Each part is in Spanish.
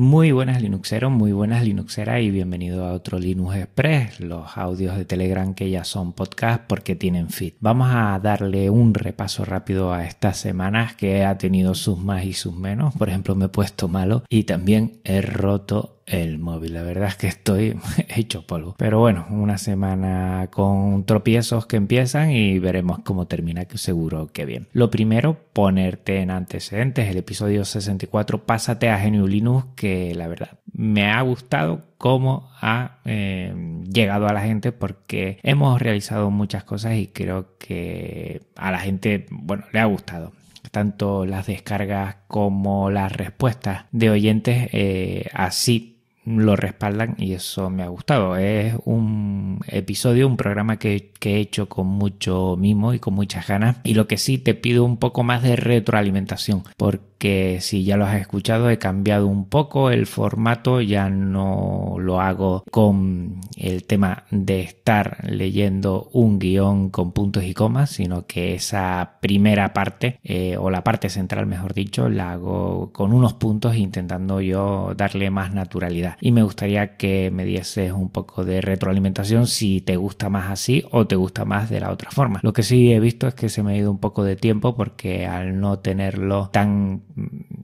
Muy buenas Linuxeros, muy buenas Linuxeras y bienvenido a otro Linux Express, los audios de Telegram que ya son podcast porque tienen feed. Vamos a darle un repaso rápido a estas semanas que ha tenido sus más y sus menos. Por ejemplo, me he puesto malo y también he roto el móvil. La verdad es que estoy hecho polvo. Pero bueno, una semana con tropiezos que empiezan y veremos cómo termina, que seguro que bien. Lo primero, ponerte en antecedentes. El episodio 64, pásate a GNU Linux, que la verdad me ha gustado cómo ha eh, llegado a la gente porque hemos realizado muchas cosas y creo que a la gente, bueno, le ha gustado tanto las descargas como las respuestas de oyentes eh, así lo respaldan y eso me ha gustado. Es un episodio, un programa que, he hecho con mucho mimo y con muchas ganas. Y lo que sí te pido un poco más de retroalimentación, porque si ya lo has escuchado, he cambiado un poco el formato, ya no lo hago con el tema de estar leyendo un guion con puntos y comas, sino que esa primera parte, eh, o la parte central, mejor dicho, la hago con unos puntos intentando yo darle más naturalidad y me gustaría que me dieses un poco de retroalimentación si te gusta más así o te gusta más de la otra forma. Lo que sí he visto es que se me ha ido un poco de tiempo porque al no tenerlo tan,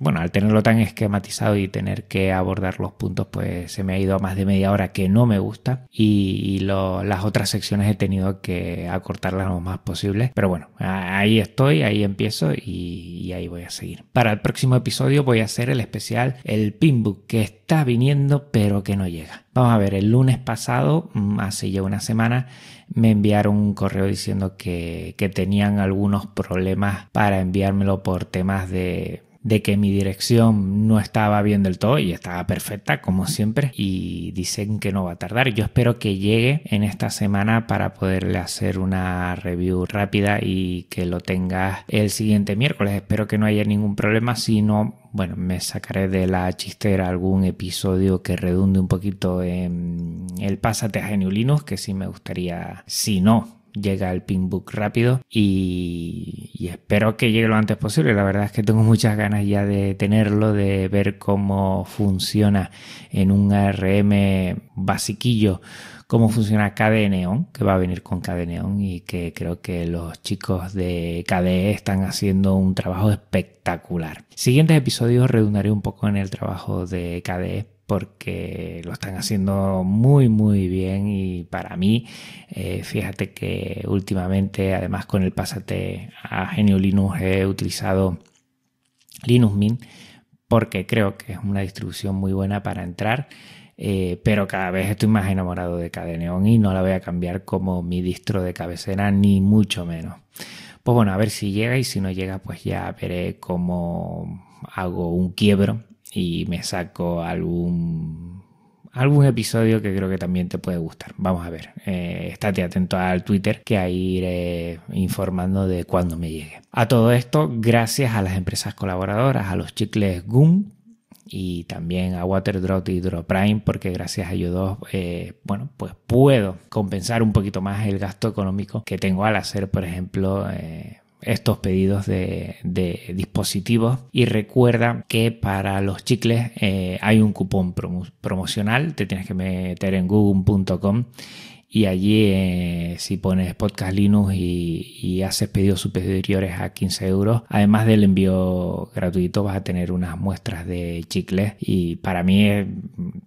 bueno, al tenerlo tan esquematizado y tener que abordar los puntos, pues se me ha ido más de media hora que no me gusta y, las otras secciones he tenido que acortarlas lo más posible. Pero bueno, ahí estoy, ahí empiezo y, ahí voy a seguir. Para el próximo episodio voy a hacer el especial, el Pinbook, que está viniendo pero que no llega. Vamos a ver, el lunes pasado, mm, hace ya una semana, me enviaron un correo diciendo que tenían algunos problemas para enviármelo por temas de de que mi dirección no estaba bien del todo y estaba perfecta como siempre y dicen que no va a tardar. Yo espero que llegue en esta semana para poderle hacer una review rápida y que lo tengas el siguiente miércoles. Espero que no haya ningún problema, si no, bueno, me sacaré de la chistera algún episodio que redunde un poquito en el pásate a Geniulinos, que sí me gustaría, si no, llega el pinbook rápido y, espero que llegue lo antes posible. La verdad es que tengo muchas ganas ya de tenerlo, de ver cómo funciona en un ARM basiquillo, cómo funciona KDE Neon, que va a venir con KDE Neon y que creo que los chicos de KDE están haciendo un trabajo espectacular. Siguientes episodios redundaré un poco en el trabajo de KDE porque lo están haciendo muy muy bien y para mí eh, fíjate que últimamente además con el pásate a Genio Linux he utilizado Linux Mint porque creo que es una distribución muy buena para entrar eh, pero cada vez estoy más enamorado de Cadeneon y no la voy a cambiar como mi distro de cabecera ni mucho menos. Pues bueno a ver si llega y si no llega pues ya veré cómo hago un quiebro y me saco algún algún episodio que creo que también te puede gustar. Vamos a ver, eh, estate atento al Twitter que ahí iré informando de cuándo me llegue. A todo esto, gracias a las empresas colaboradoras, a los chicles Goom y también a Waterdrop y Prime porque gracias a ellos eh, bueno, pues puedo compensar un poquito más el gasto económico que tengo al hacer, por ejemplo, eh, estos pedidos de, dispositivos. Y recuerda que para los chicles eh, hay un cupón promocional. Te tienes que meter en google.com y allí eh, si pones podcast Linux y, haces pedidos superiores a 15 euros, además del envío gratuito vas a tener unas muestras de chicles y para mí,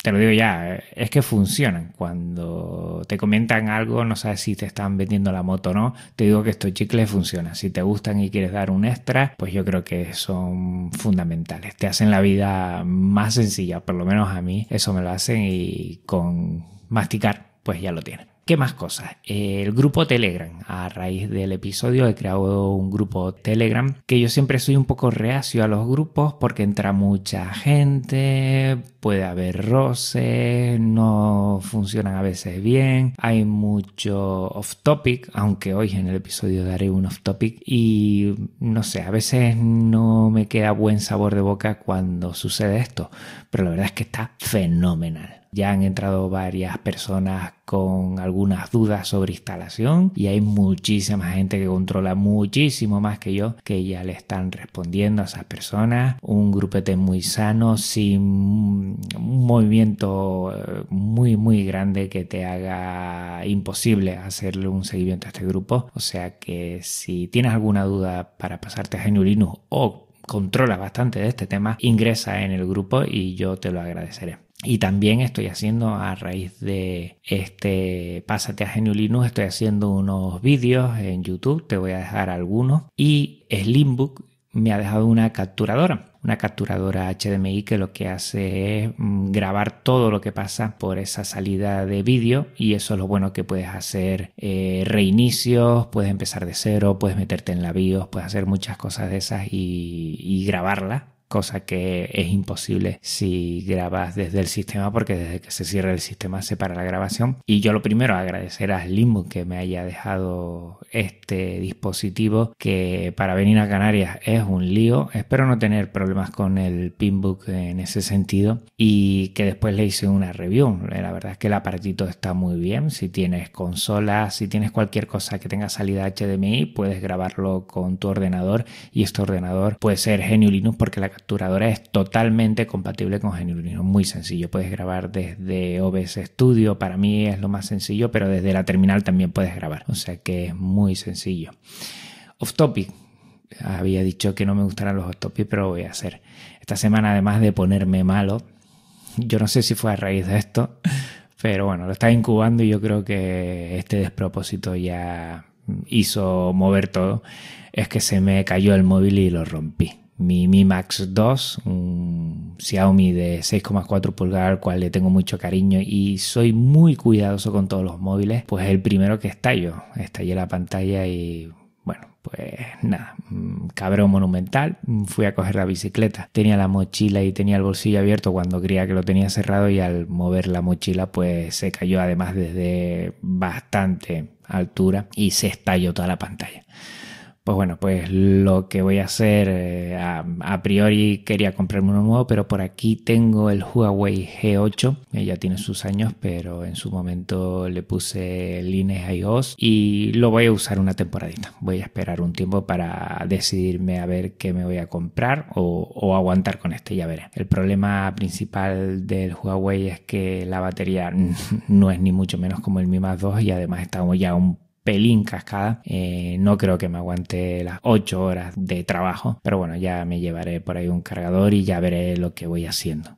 te lo digo ya, es que funcionan. Cuando te comentan algo, no sabes si te están vendiendo la moto o no, te digo que estos chicles funcionan. Si te gustan y quieres dar un extra, pues yo creo que son fundamentales. Te hacen la vida más sencilla, por lo menos a mí eso me lo hacen y con masticar pues ya lo tienen. ¿Qué más cosas? El grupo Telegram. A raíz del episodio he creado un grupo Telegram que yo siempre soy un poco reacio a los grupos porque entra mucha gente, puede haber roces, no funcionan a veces bien, hay mucho off topic, aunque hoy en el episodio daré un off topic. Y no sé, a veces no me queda buen sabor de boca cuando sucede esto, pero la verdad es que está fenomenal. Ya han entrado varias personas con algunas dudas sobre instalación y hay muchísima gente que controla muchísimo más que yo que ya le están respondiendo a esas personas. Un grupete muy sano, sin un movimiento eh, muy muy grande que te haga imposible hacerle un seguimiento a este grupo. O sea que si tienes alguna duda para pasarte a GNU Linux o controla bastante de este tema, ingresa en el grupo y yo te lo agradeceré. Y también estoy haciendo a raíz de este Pásate a GNU Linux, estoy haciendo unos vídeos en YouTube, te voy a dejar algunos. Y Slimbook me ha dejado una capturadora, una capturadora HDMI que lo que hace es mm, grabar todo lo que pasa por esa salida de vídeo y eso es lo bueno que puedes hacer eh, reinicios, puedes empezar de cero, puedes meterte en la BIOS, puedes hacer muchas cosas de esas y, y grabarla cosa que es imposible si grabas desde el sistema porque desde que se cierra el sistema se para la grabación. Y yo lo primero agradecer a Slimbook que me haya dejado este dispositivo que para venir a Canarias es un lío. Espero no tener problemas con el Pinbook en ese sentido y que después le hice una review. La verdad es que el aparatito está muy bien. Si tienes consola, si tienes cualquier cosa que tenga salida HDMI, puedes grabarlo con tu ordenador y este ordenador puede ser GNU Linux porque la es totalmente compatible con GNU. Muy sencillo. Puedes grabar desde OBS Studio. Para mí es lo más sencillo, pero desde la terminal también puedes grabar. O sea que es muy sencillo. Off topic. Había dicho que no me gustaran los off topic, pero voy a hacer. Esta semana, además de ponerme malo, yo no sé si fue a raíz de esto, pero bueno, lo estaba incubando y yo creo que este despropósito ya hizo mover todo. Es que se me cayó el móvil y lo rompí mi Mi Max 2, un Xiaomi de 6,4 pulgadas al cual le tengo mucho cariño y soy muy cuidadoso con todos los móviles, pues el primero que estallo, estallé la pantalla y bueno, pues nada, mm, cabrón monumental, fui a coger la bicicleta, tenía la mochila y tenía el bolsillo abierto cuando creía que lo tenía cerrado y al mover la mochila pues se cayó además desde bastante altura y se estalló toda la pantalla. Pues bueno, pues lo que voy a hacer, eh, a, priori quería comprarme uno nuevo, pero por aquí tengo el Huawei G8, que ya tiene sus años, pero en su momento le puse el iOS y lo voy a usar una temporadita. Voy a esperar un tiempo para decidirme a ver qué me voy a comprar o, o aguantar con este, ya veré. El problema principal del Huawei es que la batería no es ni mucho menos como el Mi Más 2 y además estamos ya un pelín cascada. Eh, no creo que me aguante las 8 horas de trabajo, pero bueno, ya me llevaré por ahí un cargador y ya veré lo que voy haciendo.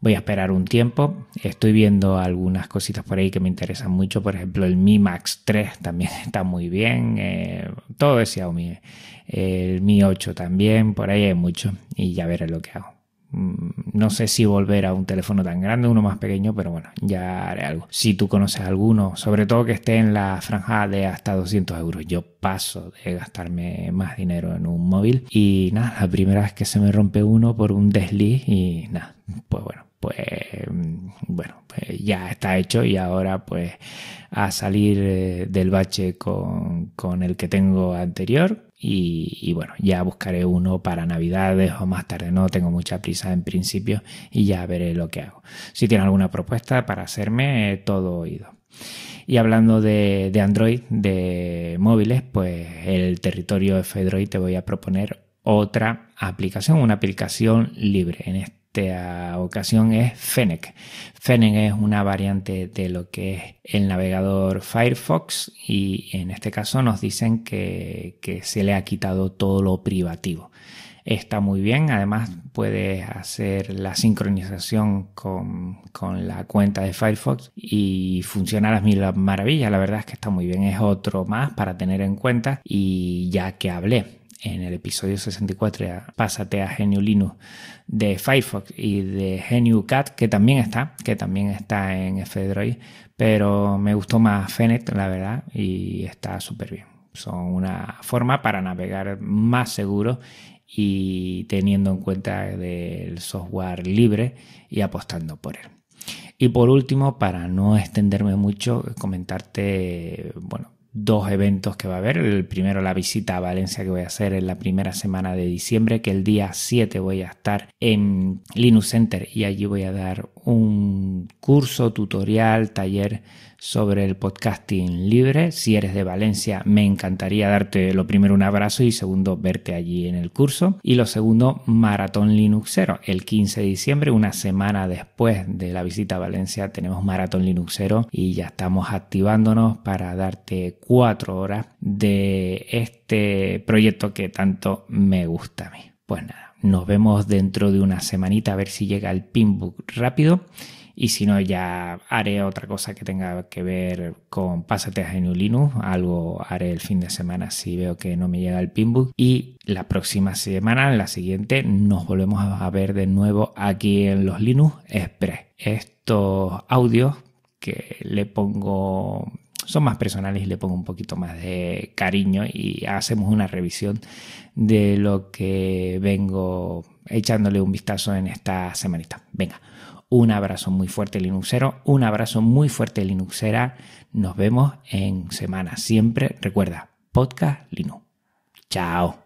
Voy a esperar un tiempo. Estoy viendo algunas cositas por ahí que me interesan mucho. Por ejemplo, el Mi Max 3 también está muy bien. Eh, todo es Xiaomi. El Mi 8 también. Por ahí hay mucho. Y ya veré lo que hago. Mm, no sé si volver a un teléfono tan grande, uno más pequeño, pero bueno, ya haré algo. Si tú conoces alguno, sobre todo que esté en la franja de hasta 200 euros, yo paso de gastarme más dinero en un móvil. Y nada, la primera vez que se me rompe uno por un desliz y nada, pues bueno, pues bueno, pues ya está hecho y ahora pues a salir eh, del bache con, con el que tengo anterior y, bueno, ya buscaré uno para Navidades o más tarde. No tengo mucha prisa en principio y ya veré lo que hago. Si tiene alguna propuesta para hacerme, todo oído. Y hablando de, de Android, de móviles, pues el territorio F-Droid te voy a proponer otra aplicación, una aplicación libre. En este esta ocasión es Fennec. Fennec es una variante de lo que es el navegador Firefox y en este caso nos dicen que, se le ha quitado todo lo privativo. Está muy bien, además puedes hacer la sincronización con, la cuenta de Firefox y funciona a las mil maravillas. La verdad es que está muy bien, es otro más para tener en cuenta y ya que hablé en el episodio 64 pásate a GNU Linux de Firefox y de GNU Cat que también está, que también está en F-Droid, pero me gustó más Fennec, la verdad, y está súper bien. Son una forma para navegar más seguro y teniendo en cuenta del software libre y apostando por él. Y por último, para no extenderme mucho, comentarte, bueno, dos eventos que va a haber. El primero, la visita a Valencia que voy a hacer en la primera semana de diciembre, que el día 7 voy a estar en Linux Center y allí voy a dar un curso, tutorial, taller sobre el podcasting libre. Si eres de Valencia, me encantaría darte lo primero un abrazo y segundo verte allí en el curso. Y lo segundo, Maratón Linuxero. El 15 de diciembre, una semana después de la visita a Valencia, tenemos Maratón Linuxero y ya estamos activándonos para darte cuatro horas de este proyecto que tanto me gusta a mí. Pues nada, nos vemos dentro de una semanita a ver si llega el pinbook rápido y si no, ya haré otra cosa que tenga que ver con Pásate a GNU Linux. Algo haré el fin de semana si veo que no me llega el pinbook. Y la próxima semana, la siguiente, nos volvemos a ver de nuevo aquí en los Linux Express. Estos audios que le pongo son más personales y le pongo un poquito más de cariño y hacemos una revisión de lo que vengo echándole un vistazo en esta semanita. Venga, un abrazo muy fuerte Linuxero, un abrazo muy fuerte Linuxera. Nos vemos en semana. Siempre recuerda, podcast Linux. Chao.